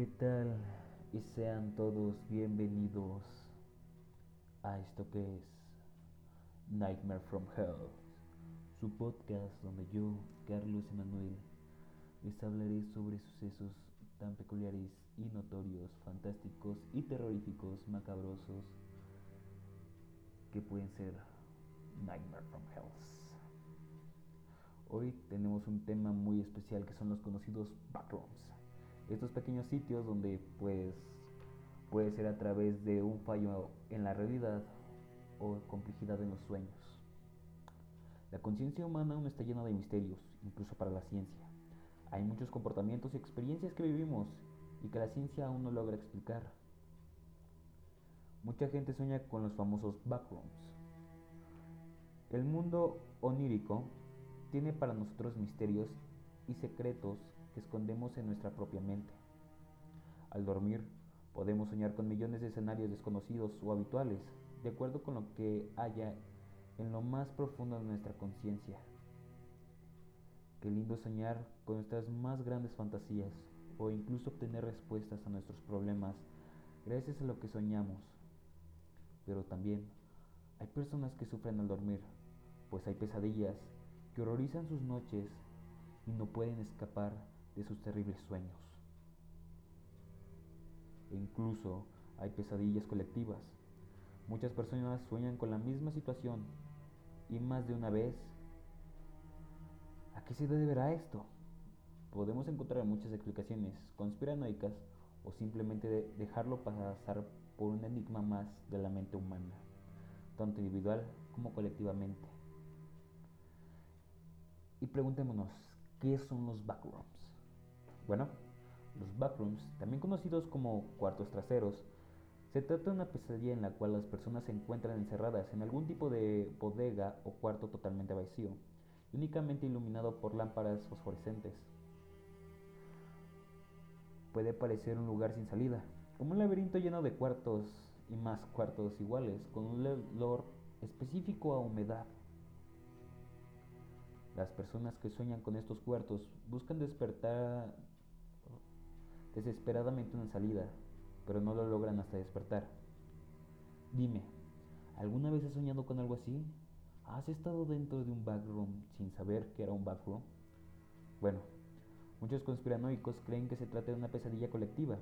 ¿Qué tal? Y sean todos bienvenidos a esto que es Nightmare from Hell, su podcast donde yo, Carlos Emanuel, les hablaré sobre sucesos tan peculiares y notorios, fantásticos y terroríficos, macabrosos, que pueden ser Nightmare from Hell. Hoy tenemos un tema muy especial que son los conocidos backrooms estos pequeños sitios donde pues puede ser a través de un fallo en la realidad o complejidad en los sueños. La conciencia humana aún está llena de misterios, incluso para la ciencia. Hay muchos comportamientos y experiencias que vivimos y que la ciencia aún no logra explicar. Mucha gente sueña con los famosos backrooms. El mundo onírico tiene para nosotros misterios y secretos que escondemos en nuestra propia mente. Al dormir, podemos soñar con millones de escenarios desconocidos o habituales, de acuerdo con lo que haya en lo más profundo de nuestra conciencia. Qué lindo soñar con nuestras más grandes fantasías o incluso obtener respuestas a nuestros problemas gracias a lo que soñamos. Pero también hay personas que sufren al dormir, pues hay pesadillas que horrorizan sus noches y no pueden escapar de sus terribles sueños. E incluso hay pesadillas colectivas. Muchas personas sueñan con la misma situación y más de una vez. ¿A qué se deberá esto? Podemos encontrar muchas explicaciones conspiranoicas o simplemente dejarlo pasar por un enigma más de la mente humana, tanto individual como colectivamente. Y preguntémonos, ¿qué son los backrooms? Bueno, los backrooms, también conocidos como cuartos traseros, se trata de una pesadilla en la cual las personas se encuentran encerradas en algún tipo de bodega o cuarto totalmente vacío, únicamente iluminado por lámparas fosforescentes. Puede parecer un lugar sin salida, como un laberinto lleno de cuartos y más cuartos iguales, con un olor específico a humedad. Las personas que sueñan con estos cuartos buscan despertar desesperadamente una salida, pero no lo logran hasta despertar. Dime, ¿alguna vez has soñado con algo así? ¿Has estado dentro de un backroom sin saber que era un backroom? Bueno, muchos conspiranoicos creen que se trata de una pesadilla colectiva,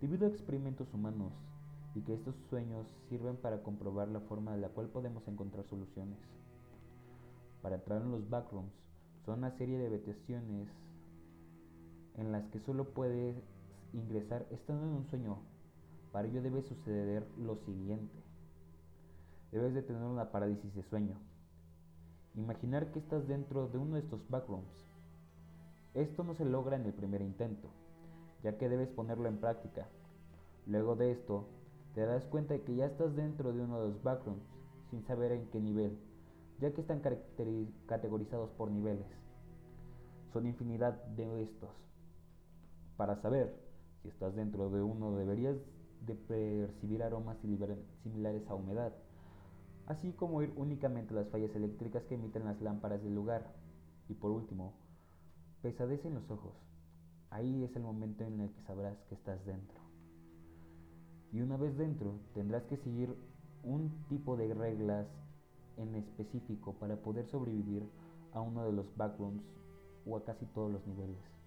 debido a experimentos humanos, y que estos sueños sirven para comprobar la forma de la cual podemos encontrar soluciones. Para entrar en los backrooms, son una serie de habitaciones en las que solo puedes ingresar estando en un sueño. Para ello debe suceder lo siguiente. Debes de tener una parálisis de sueño. Imaginar que estás dentro de uno de estos backrooms. Esto no se logra en el primer intento, ya que debes ponerlo en práctica. Luego de esto, te darás cuenta de que ya estás dentro de uno de los backrooms, sin saber en qué nivel, ya que están categorizados por niveles. Son infinidad de estos. Para saber si estás dentro de uno deberías de percibir aromas similares a humedad, así como oír únicamente las fallas eléctricas que emiten las lámparas del lugar. Y por último, pesadez en los ojos. Ahí es el momento en el que sabrás que estás dentro. Y una vez dentro, tendrás que seguir un tipo de reglas en específico para poder sobrevivir a uno de los backrooms o a casi todos los niveles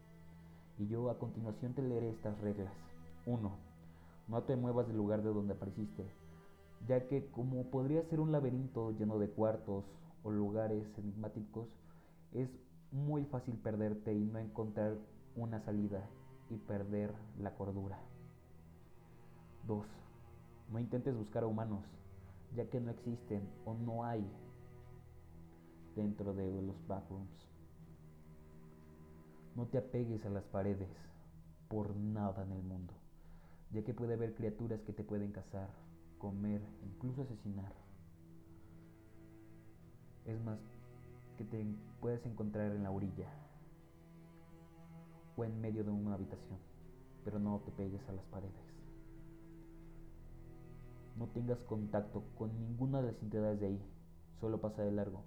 y yo a continuación te leeré estas reglas. 1. No te muevas del lugar de donde apareciste, ya que como podría ser un laberinto lleno de cuartos o lugares enigmáticos, es muy fácil perderte y no encontrar una salida y perder la cordura. 2. No intentes buscar a humanos, ya que no existen o no hay dentro de los backrooms. No te apegues a las paredes por nada en el mundo, ya que puede haber criaturas que te pueden cazar, comer, incluso asesinar. Es más, que te puedes encontrar en la orilla o en medio de una habitación, pero no te pegues a las paredes. No tengas contacto con ninguna de las entidades de ahí, solo pasa de largo.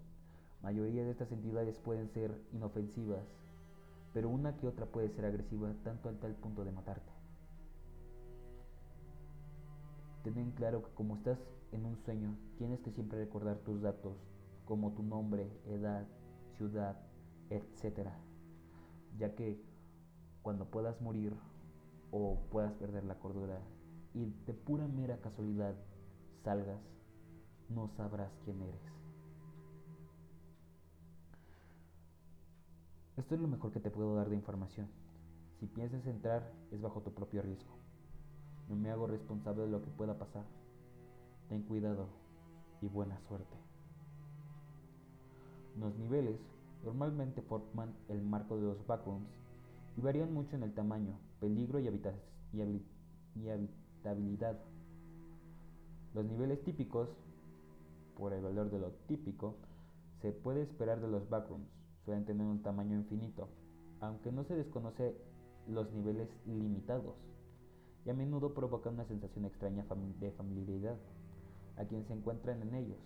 La mayoría de estas entidades pueden ser inofensivas pero una que otra puede ser agresiva tanto al tal punto de matarte. Ten en claro que como estás en un sueño, tienes que siempre recordar tus datos, como tu nombre, edad, ciudad, etc. Ya que cuando puedas morir o puedas perder la cordura y de pura mera casualidad salgas, no sabrás quién eres. Esto es lo mejor que te puedo dar de información. Si piensas entrar, es bajo tu propio riesgo. No me hago responsable de lo que pueda pasar. Ten cuidado y buena suerte. Los niveles normalmente forman el marco de los backrooms y varían mucho en el tamaño, peligro y, y habitabilidad. Los niveles típicos, por el valor de lo típico, se puede esperar de los backrooms pueden tener un tamaño infinito, aunque no se desconoce los niveles limitados, y a menudo provoca una sensación extraña de familiaridad a quien se encuentran en ellos.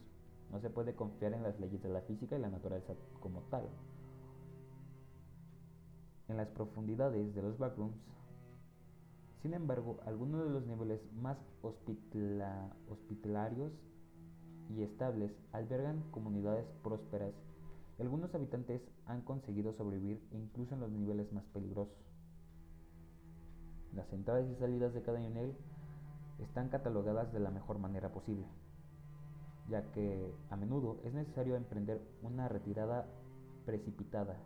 No se puede confiar en las leyes de la física y la naturaleza como tal. En las profundidades de los backrooms, sin embargo, algunos de los niveles más hospitalarios y estables albergan comunidades prósperas algunos habitantes han conseguido sobrevivir incluso en los niveles más peligrosos. Las entradas y salidas de cada nivel están catalogadas de la mejor manera posible, ya que a menudo es necesario emprender una retirada precipitada.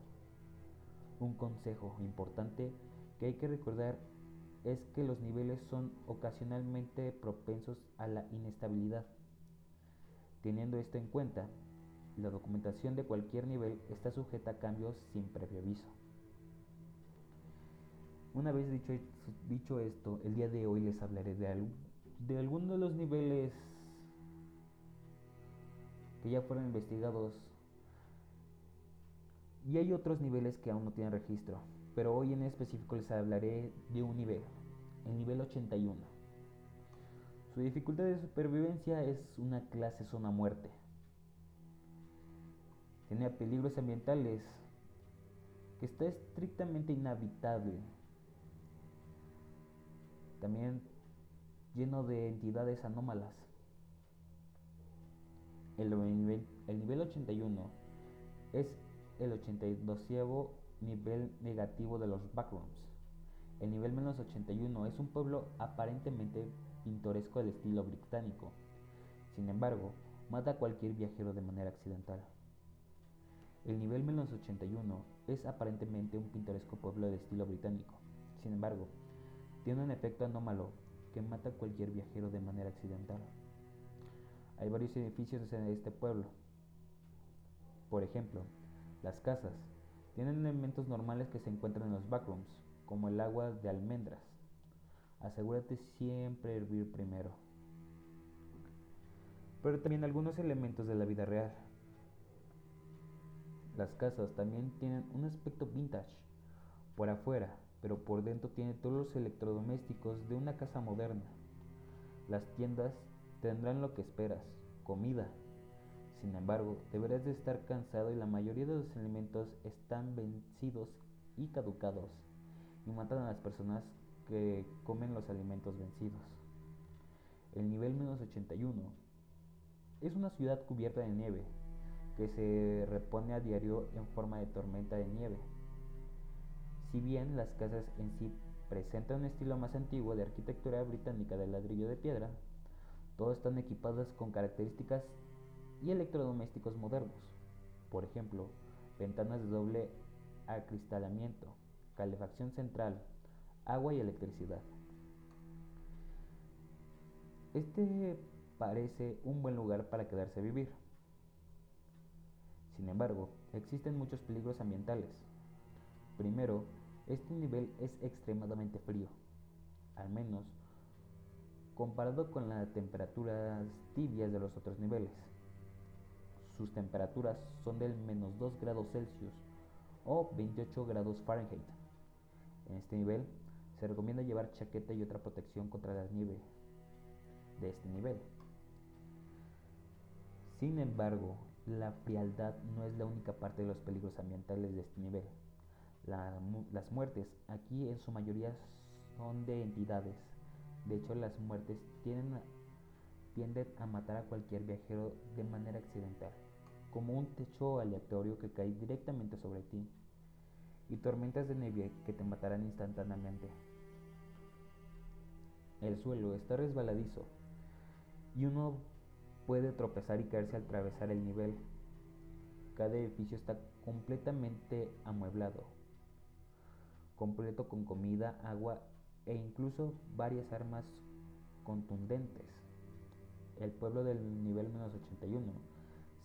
Un consejo importante que hay que recordar es que los niveles son ocasionalmente propensos a la inestabilidad. Teniendo esto en cuenta, la documentación de cualquier nivel está sujeta a cambios sin previo aviso. Una vez dicho, dicho esto, el día de hoy les hablaré de, de algunos de los niveles que ya fueron investigados y hay otros niveles que aún no tienen registro, pero hoy en específico les hablaré de un nivel, el nivel 81. Su dificultad de supervivencia es una clase zona muerte tenía peligros ambientales, que está estrictamente inhabitable. También lleno de entidades anómalas. El nivel, el nivel 81 es el 82 nivel negativo de los backrooms. El nivel menos 81 es un pueblo aparentemente pintoresco del estilo británico. Sin embargo, mata a cualquier viajero de manera accidental. El nivel menos 81 es aparentemente un pintoresco pueblo de estilo británico. Sin embargo, tiene un efecto anómalo que mata a cualquier viajero de manera accidental. Hay varios edificios en este pueblo. Por ejemplo, las casas tienen elementos normales que se encuentran en los backrooms, como el agua de almendras. Asegúrate siempre hervir primero. Pero también algunos elementos de la vida real, las casas también tienen un aspecto vintage por afuera, pero por dentro tiene todos los electrodomésticos de una casa moderna. Las tiendas tendrán lo que esperas, comida. Sin embargo, deberás de estar cansado y la mayoría de los alimentos están vencidos y caducados y matan a las personas que comen los alimentos vencidos. El nivel menos 81 es una ciudad cubierta de nieve, que se repone a diario en forma de tormenta de nieve. Si bien las casas en sí presentan un estilo más antiguo de arquitectura británica de ladrillo de piedra, todas están equipadas con características y electrodomésticos modernos. Por ejemplo, ventanas de doble acristalamiento, calefacción central, agua y electricidad. Este parece un buen lugar para quedarse a vivir. Sin embargo, existen muchos peligros ambientales. Primero, este nivel es extremadamente frío, al menos comparado con las temperaturas tibias de los otros niveles. Sus temperaturas son del menos 2 grados Celsius o 28 grados Fahrenheit. En este nivel se recomienda llevar chaqueta y otra protección contra la nieve de este nivel. Sin embargo, la frialdad no es la única parte de los peligros ambientales de este nivel. las muertes aquí en su mayoría son de entidades. De hecho, las muertes tienen tienden a matar a cualquier viajero de manera accidental, como un techo aleatorio que cae directamente sobre ti, y tormentas de nieve que te matarán instantáneamente. El suelo está resbaladizo y uno puede tropezar y caerse al atravesar el nivel. Cada edificio está completamente amueblado, completo con comida, agua e incluso varias armas contundentes. El pueblo del nivel menos 81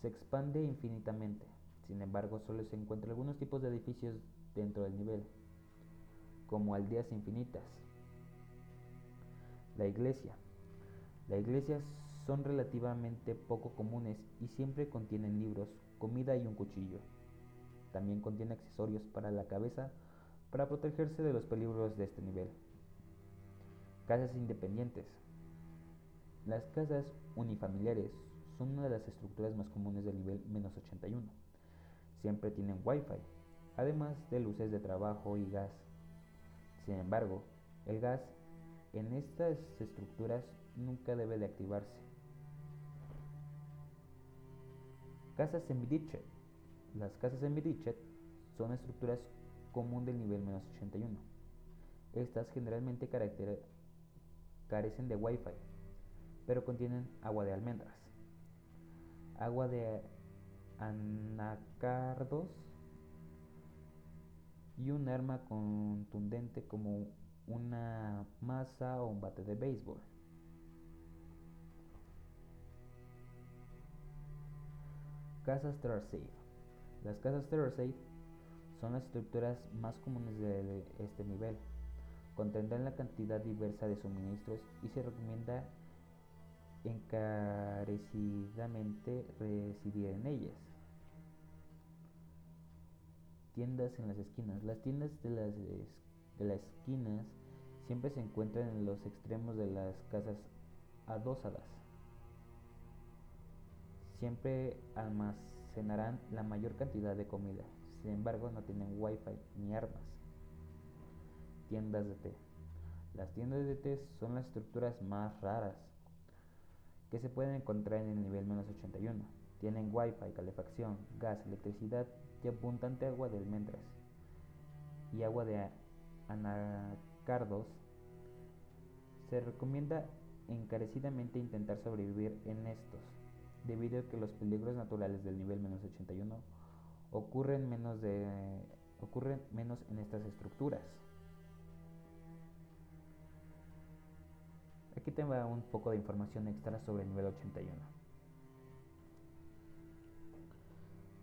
se expande infinitamente. Sin embargo, solo se encuentran algunos tipos de edificios dentro del nivel, como aldeas infinitas. La iglesia. Las iglesias son relativamente poco comunes y siempre contienen libros, comida y un cuchillo. También contiene accesorios para la cabeza para protegerse de los peligros de este nivel. Casas independientes. Las casas unifamiliares son una de las estructuras más comunes del nivel menos 81. Siempre tienen wifi, además de luces de trabajo y gas. Sin embargo, el gas en estas estructuras nunca debe de activarse. Casas en Bidichet. Las casas en Bidichet son estructuras común del nivel menos 81. Estas generalmente carecen de wifi, pero contienen agua de almendras, agua de anacardos y un arma contundente como una masa o un bate de béisbol. Casas Safe. Las casas Safe son las estructuras más comunes de este nivel. Contendrán la cantidad diversa de suministros y se recomienda encarecidamente residir en ellas. Tiendas en las esquinas. Las tiendas de las, de las esquinas siempre se encuentran en los extremos de las casas adosadas. Siempre almacenarán la mayor cantidad de comida. Sin embargo, no tienen wifi ni armas. Tiendas de té. Las tiendas de té son las estructuras más raras que se pueden encontrar en el nivel menos 81. Tienen wifi, calefacción, gas, electricidad y abundante agua de almendras y agua de anacardos. Se recomienda encarecidamente intentar sobrevivir en estos, debido a que los peligros naturales del nivel menos 81 ocurren menos, de, ocurren menos en estas estructuras. Aquí tengo un poco de información extra sobre el nivel 81.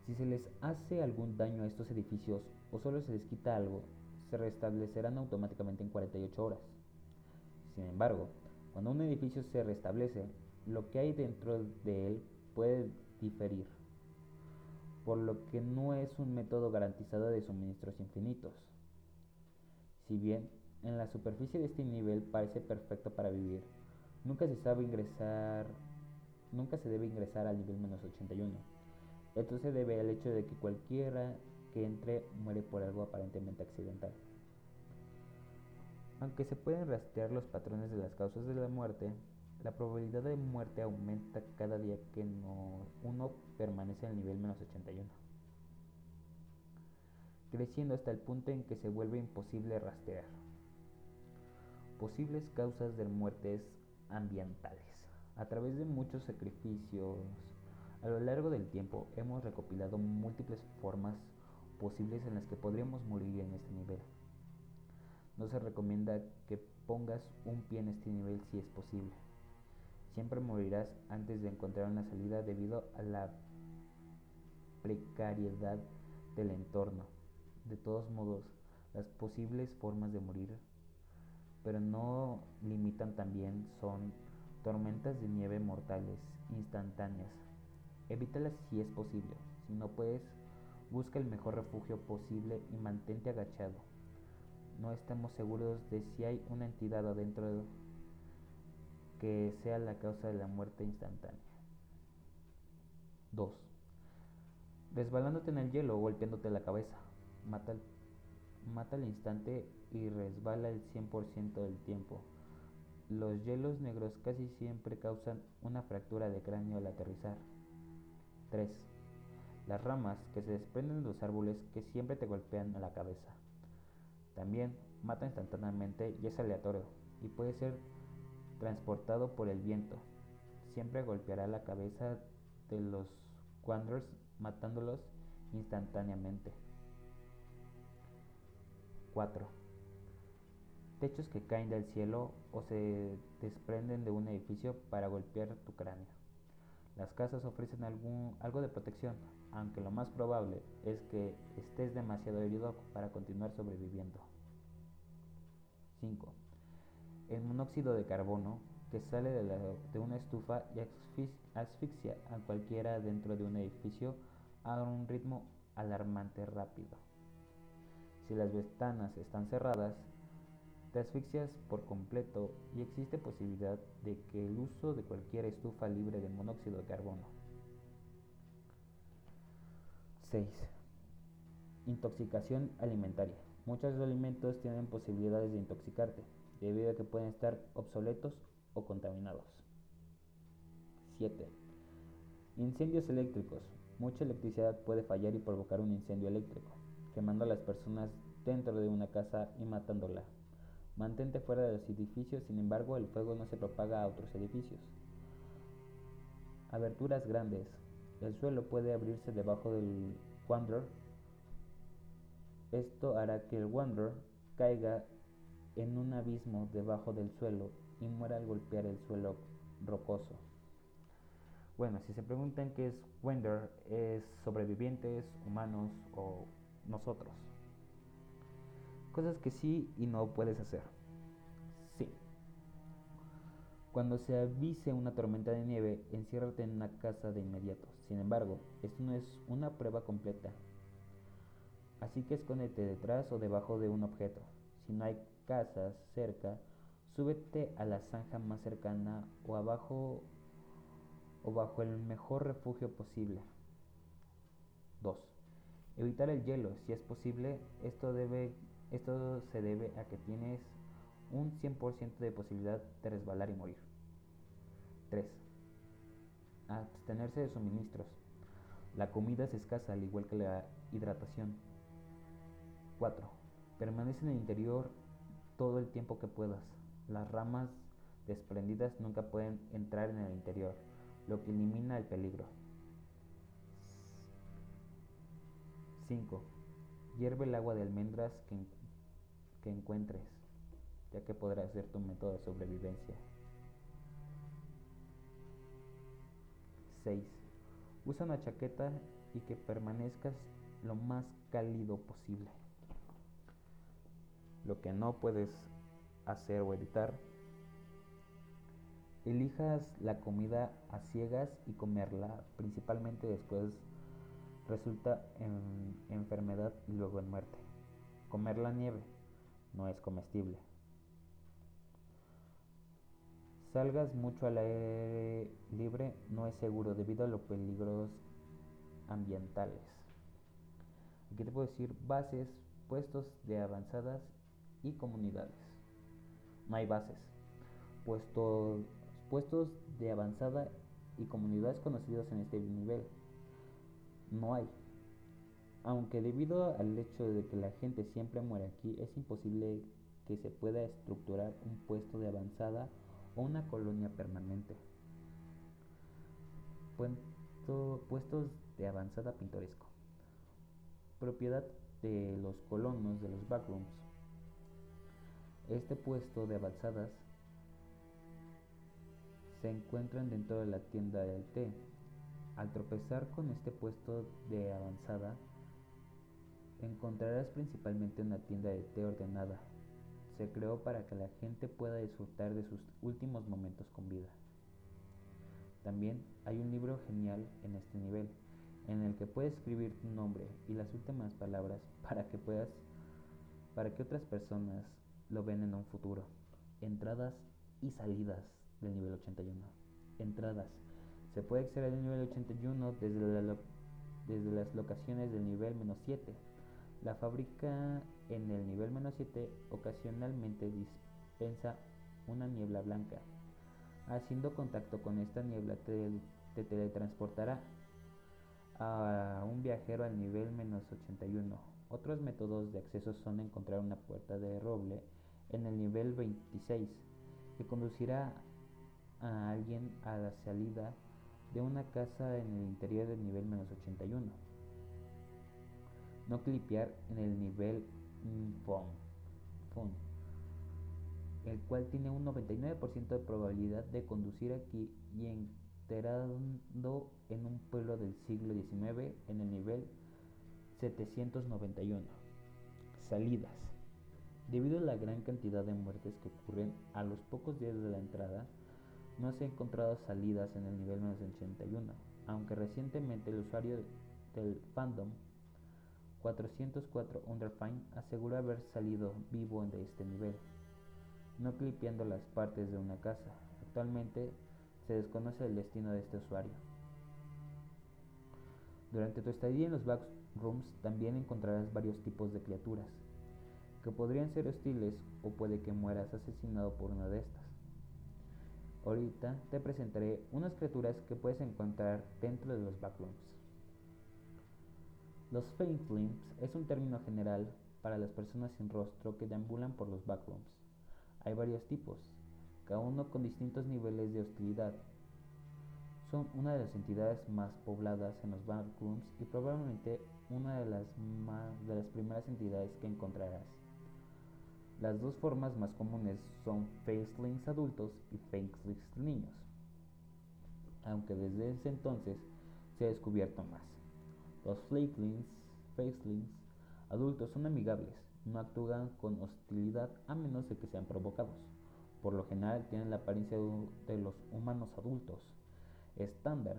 Si se les hace algún daño a estos edificios o solo se les quita algo, se restablecerán automáticamente en 48 horas. Sin embargo, cuando un edificio se restablece, lo que hay dentro de él puede diferir por lo que no es un método garantizado de suministros infinitos. Si bien en la superficie de este nivel parece perfecto para vivir, nunca se sabe ingresar, nunca se debe ingresar al nivel menos 81. Esto se debe al hecho de que cualquiera que entre muere por algo aparentemente accidental. Aunque se pueden rastrear los patrones de las causas de la muerte, la probabilidad de muerte aumenta cada día que uno permanece en el nivel menos 81, creciendo hasta el punto en que se vuelve imposible rastrear. Posibles causas de muertes ambientales. A través de muchos sacrificios, a lo largo del tiempo hemos recopilado múltiples formas posibles en las que podríamos morir en este nivel. No se recomienda que pongas un pie en este nivel si es posible Siempre morirás antes de encontrar una salida debido a la precariedad del entorno. De todos modos, las posibles formas de morir, pero no limitan también, son tormentas de nieve mortales, instantáneas. Evítalas si es posible. Si no puedes, busca el mejor refugio posible y mantente agachado. No estamos seguros de si hay una entidad adentro de que sea la causa de la muerte instantánea. 2. Resbalándote en el hielo o golpeándote la cabeza. Mata, mata al instante y resbala el 100% del tiempo. Los hielos negros casi siempre causan una fractura de cráneo al aterrizar. 3. Las ramas que se desprenden de los árboles que siempre te golpean a la cabeza. También mata instantáneamente y es aleatorio y puede ser transportado por el viento. Siempre golpeará la cabeza de los Wanderers matándolos instantáneamente. 4. Techos que caen del cielo o se desprenden de un edificio para golpear tu cráneo. Las casas ofrecen algún, algo de protección, aunque lo más probable es que estés demasiado herido para continuar sobreviviendo. 5. El monóxido de carbono que sale de, una estufa y asfixia a cualquiera dentro de un edificio a un ritmo alarmante rápido. Si las ventanas están cerradas, te asfixias por completo y existe posibilidad de que el uso de cualquier estufa libre de monóxido de carbono. 6. Intoxicación alimentaria. Muchos alimentos tienen posibilidades de intoxicarte, debido a que pueden estar obsoletos o contaminados. 7. Incendios eléctricos. Mucha electricidad puede fallar y provocar un incendio eléctrico, quemando a las personas dentro de una casa y matándola. Mantente fuera de los edificios, sin embargo el fuego no se propaga a otros edificios. Aberturas grandes. El suelo puede abrirse debajo del Wanderer. Esto hará que el Wanderer caiga en un abismo debajo del suelo y muera al golpear el suelo rocoso. Bueno, si se preguntan qué es Wanderer, es sobrevivientes, humanos o nosotros. Cosas que sí y no puedes hacer. Sí. Cuando se avise una tormenta de nieve, enciérrate en una casa de inmediato. Sin embargo, esto no es una prueba completa. Así que escóndete detrás o debajo de un objeto. Si no hay casas cerca, súbete a la zanja más cercana o abajo o bajo el mejor refugio posible. 2. Evitar el hielo, si es posible, esto debe esto se debe a que tienes un 100% de posibilidad de resbalar y morir. 3. Abstenerse de suministros. La comida es escasa al igual que la hidratación. 4. Permanece en el interior todo el tiempo que puedas. Las ramas desprendidas nunca pueden entrar en el interior, lo que elimina el peligro. 5. Hierve el agua de almendras que encuentres, ya que podrá ser tu método de sobrevivencia. 6. Usa una chaqueta y que permanezcas lo más cálido posible. Lo que no puedes hacer o evitar, elijas la comida a ciegas y comerla, principalmente después resulta en enfermedad y luego en muerte. Comer la nieve no es comestible. Salgas mucho al aire libre no es seguro debido a los peligros ambientales. Aquí te puedo decir bases, puestos de avanzadas y comunidades. No hay bases. Puestos, puestos de avanzada y comunidades conocidas en este nivel. No hay. Aunque debido al hecho de que la gente siempre muere aquí, es imposible que se pueda estructurar un puesto de avanzada o una colonia permanente. puestos de avanzada pintoresco. Propiedad de los colonos de los backrooms. Este puesto de avanzadas se encuentran dentro de la tienda del té. Al tropezar con este puesto de avanzada, Encontrarás principalmente una tienda de té ordenada. Se creó para que la gente pueda disfrutar de sus últimos momentos con vida. También hay un libro genial en este nivel, en el que puedes escribir tu nombre y las últimas palabras para que puedas, para que otras personas lo vean en un futuro. Entradas y salidas del nivel 81. Entradas. Se puede acceder al nivel 81 desde, desde las locaciones del nivel menos 7 la fábrica en el nivel menos 7 ocasionalmente dispensa una niebla blanca. Haciendo contacto con esta niebla te, te teletransportará a un viajero al nivel menos 81. Otros métodos de acceso son encontrar una puerta de roble en el nivel 26 que conducirá a alguien a la salida de una casa en el interior del nivel menos 81. No clipear en el nivel phone, el cual tiene un 99% de probabilidad de conducir aquí y enterando en un pueblo del siglo XIX en el nivel 791. Salidas. Debido a la gran cantidad de muertes que ocurren a los pocos días de la entrada, no se han encontrado salidas en el nivel menos 81, aunque recientemente el usuario del fandom 404 Underfine asegura haber salido vivo de este nivel, no clipeando las partes de una casa. Actualmente se desconoce el destino de este usuario. Durante tu estadía en los backrooms también encontrarás varios tipos de criaturas, que podrían ser hostiles o puede que mueras asesinado por una de estas. Ahorita te presentaré unas criaturas que puedes encontrar dentro de los backrooms. Los faintlings es un término general para las personas sin rostro que deambulan por los backrooms. Hay varios tipos, cada uno con distintos niveles de hostilidad. Son una de las entidades más pobladas en los backrooms y probablemente una de las, de las primeras entidades que encontrarás. Las dos formas más comunes son facelings adultos y facelings niños, aunque desde ese entonces se ha descubierto más. Los facelings, adultos son amigables, no actúan con hostilidad a menos de que sean provocados. Por lo general tienen la apariencia de los humanos adultos, estándar,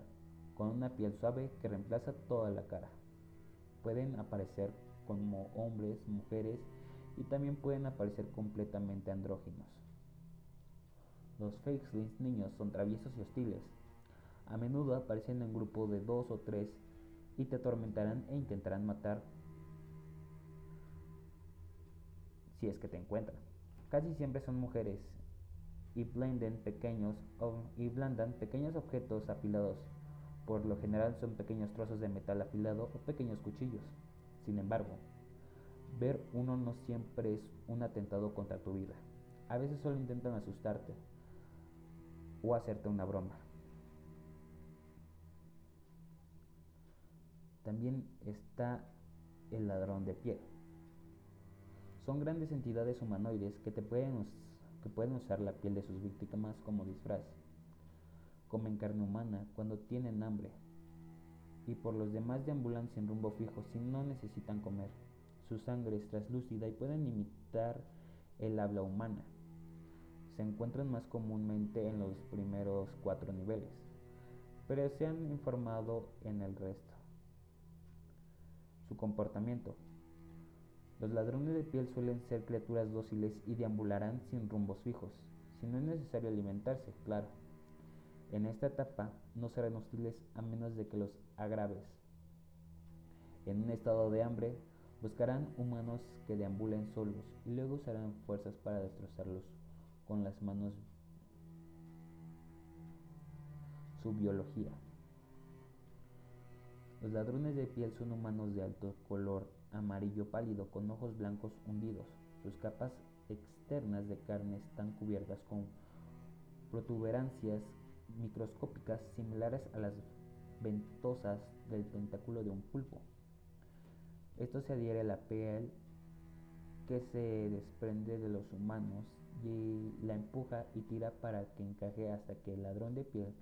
con una piel suave que reemplaza toda la cara. Pueden aparecer como hombres, mujeres y también pueden aparecer completamente andróginos. Los facelings niños son traviesos y hostiles. A menudo aparecen en grupo de dos o tres y te atormentarán e intentarán matar si es que te encuentran. Casi siempre son mujeres y blenden pequeños y blandan pequeños objetos apilados. Por lo general son pequeños trozos de metal afilado o pequeños cuchillos. Sin embargo, Ver uno no siempre es un atentado contra tu vida. A veces solo intentan asustarte o hacerte una broma. También está el ladrón de piel. Son grandes entidades humanoides que, te pueden, que pueden usar la piel de sus víctimas como disfraz. Comen carne humana cuando tienen hambre y por los demás deambulan sin rumbo fijo si no necesitan comer. Su sangre es translúcida y pueden imitar el habla humana. Se encuentran más comúnmente en los primeros cuatro niveles, pero se han informado en el resto. Su comportamiento. Los ladrones de piel suelen ser criaturas dóciles y deambularán sin rumbos fijos, si no es necesario alimentarse, claro. En esta etapa no serán hostiles a menos de que los agraves. En un estado de hambre Buscarán humanos que deambulen solos y luego usarán fuerzas para destrozarlos con las manos. Su biología. Los ladrones de piel son humanos de alto color amarillo pálido con ojos blancos hundidos. Sus capas externas de carne están cubiertas con protuberancias microscópicas similares a las ventosas del tentáculo de un pulpo. Esto se adhiere a la piel que se desprende de los humanos y la empuja y tira para que encaje hasta que el ladrón de piel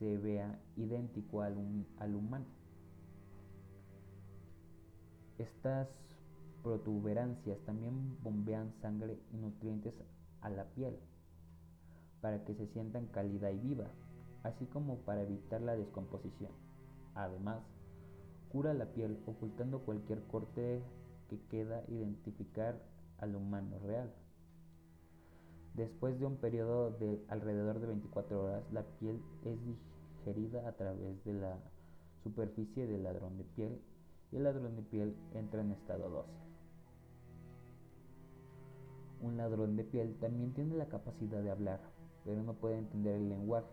se vea idéntico al, humano. Estas protuberancias también bombean sangre y nutrientes a la piel para que se sientan cálida y viva, así como para evitar la descomposición. Además, cura la piel ocultando cualquier corte que queda identificar al humano real. Después de un periodo de alrededor de 24 horas, la piel es digerida a través de la superficie del ladrón de piel y el ladrón de piel entra en estado dócil. Un ladrón de piel también tiene la capacidad de hablar, pero no puede entender el lenguaje.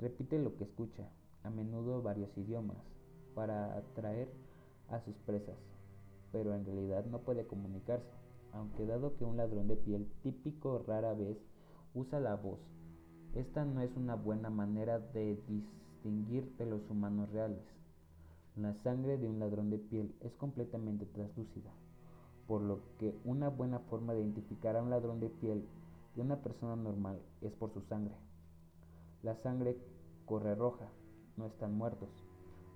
Repite lo que escucha, a menudo varios idiomas, para atraer a sus presas, pero en realidad no puede comunicarse, aunque dado que un ladrón de piel típico rara vez usa la voz, esta no es una buena manera de distinguir de los humanos reales. La sangre de un ladrón de piel es completamente translúcida, por lo que una buena forma de identificar a un ladrón de piel de una persona normal es por su sangre. La sangre corre roja, no están muertos.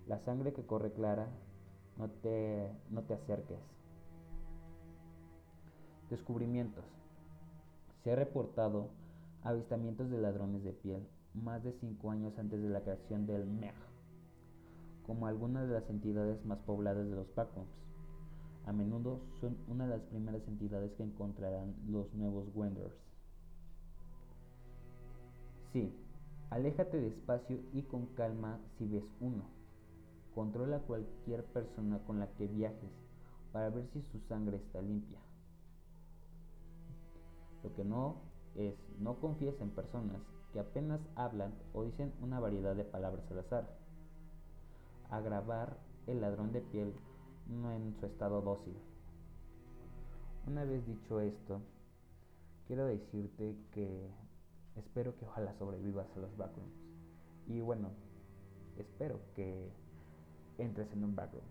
La sangre que corre clara, no te, no te acerques. Descubrimientos. Se ha reportado avistamientos de ladrones de piel más de cinco años antes de la creación del MEG, como algunas de las entidades más pobladas de los backrooms. A menudo son una de las primeras entidades que encontrarán los nuevos Wenders. Sí, aléjate despacio y con calma si ves uno. Controla a cualquier persona con la que viajes para ver si su sangre está limpia. Lo que no es no confíes en personas que apenas hablan o dicen una variedad de palabras al azar. Agravar el ladrón de piel no en su estado dócil. Una vez dicho esto, quiero decirte que espero que ojalá sobrevivas a los backrooms. Y bueno, espero que entres en un backroom.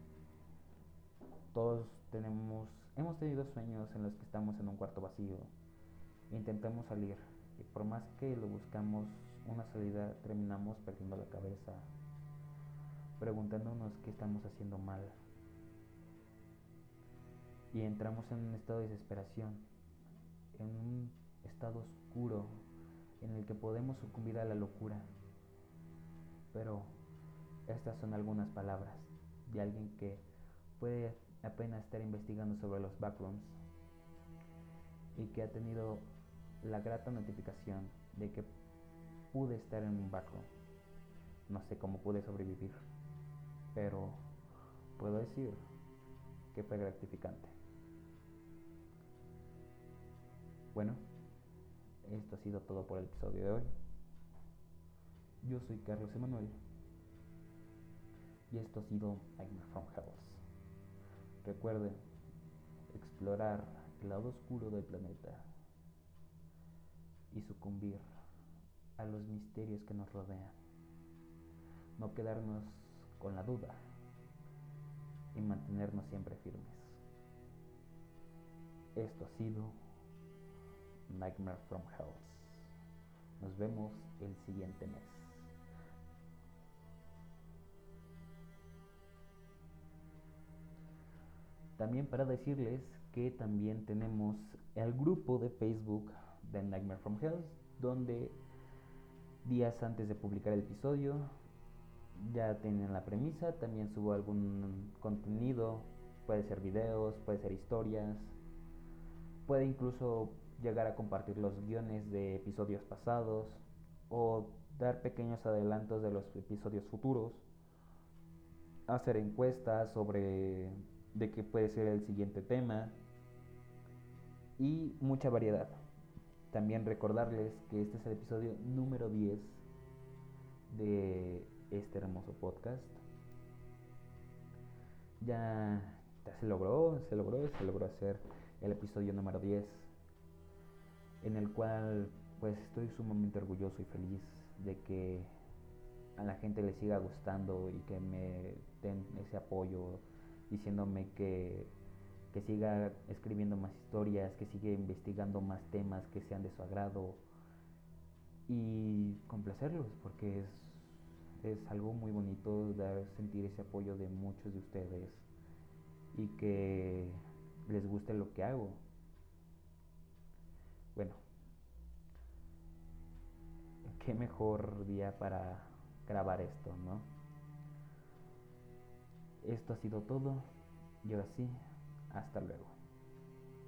Todos tenemos, hemos tenido sueños en los que estamos en un cuarto vacío intentamos salir y por más que lo buscamos una salida terminamos perdiendo la cabeza, preguntándonos qué estamos haciendo mal. Y entramos en un estado de desesperación, en un estado oscuro en el que podemos sucumbir a la locura. Pero estas son algunas palabras de alguien que puede apenas estar investigando sobre los backrooms y que ha tenido la grata notificación de que pude estar en un backroom. No sé cómo pude sobrevivir, pero puedo decir que fue gratificante. Bueno, esto ha sido todo por el episodio de hoy. Yo soy Carlos Emanuel y esto ha sido Nightmare from Hell. Recuerden explorar el lado oscuro del planeta y sucumbir a los misterios que nos rodean. No quedarnos con la duda y mantenernos siempre firmes. Esto ha sido Nightmare from Hell. Nos vemos el siguiente mes. También para decirles que también tenemos el grupo de Facebook The Nightmare from Hell, donde días antes de publicar el episodio ya tienen la premisa, también subo algún contenido, puede ser videos, puede ser historias, puede incluso llegar a compartir los guiones de episodios pasados o dar pequeños adelantos de los episodios futuros, hacer encuestas sobre de qué puede ser el siguiente tema y mucha variedad. También recordarles que este es el episodio número 10 de este hermoso podcast. Ya, se logró, se logró, se logró hacer el episodio número 10 en el cual pues estoy sumamente orgulloso y feliz de que a la gente le siga gustando y que me den ese apoyo diciéndome que que siga escribiendo más historias, que siga investigando más temas que sean de su agrado y complacerlos porque es, es algo muy bonito dar, sentir ese apoyo de muchos de ustedes y que les guste lo que hago. Bueno, qué mejor día para grabar esto, ¿no? Esto ha sido todo y ahora sí, hasta luego.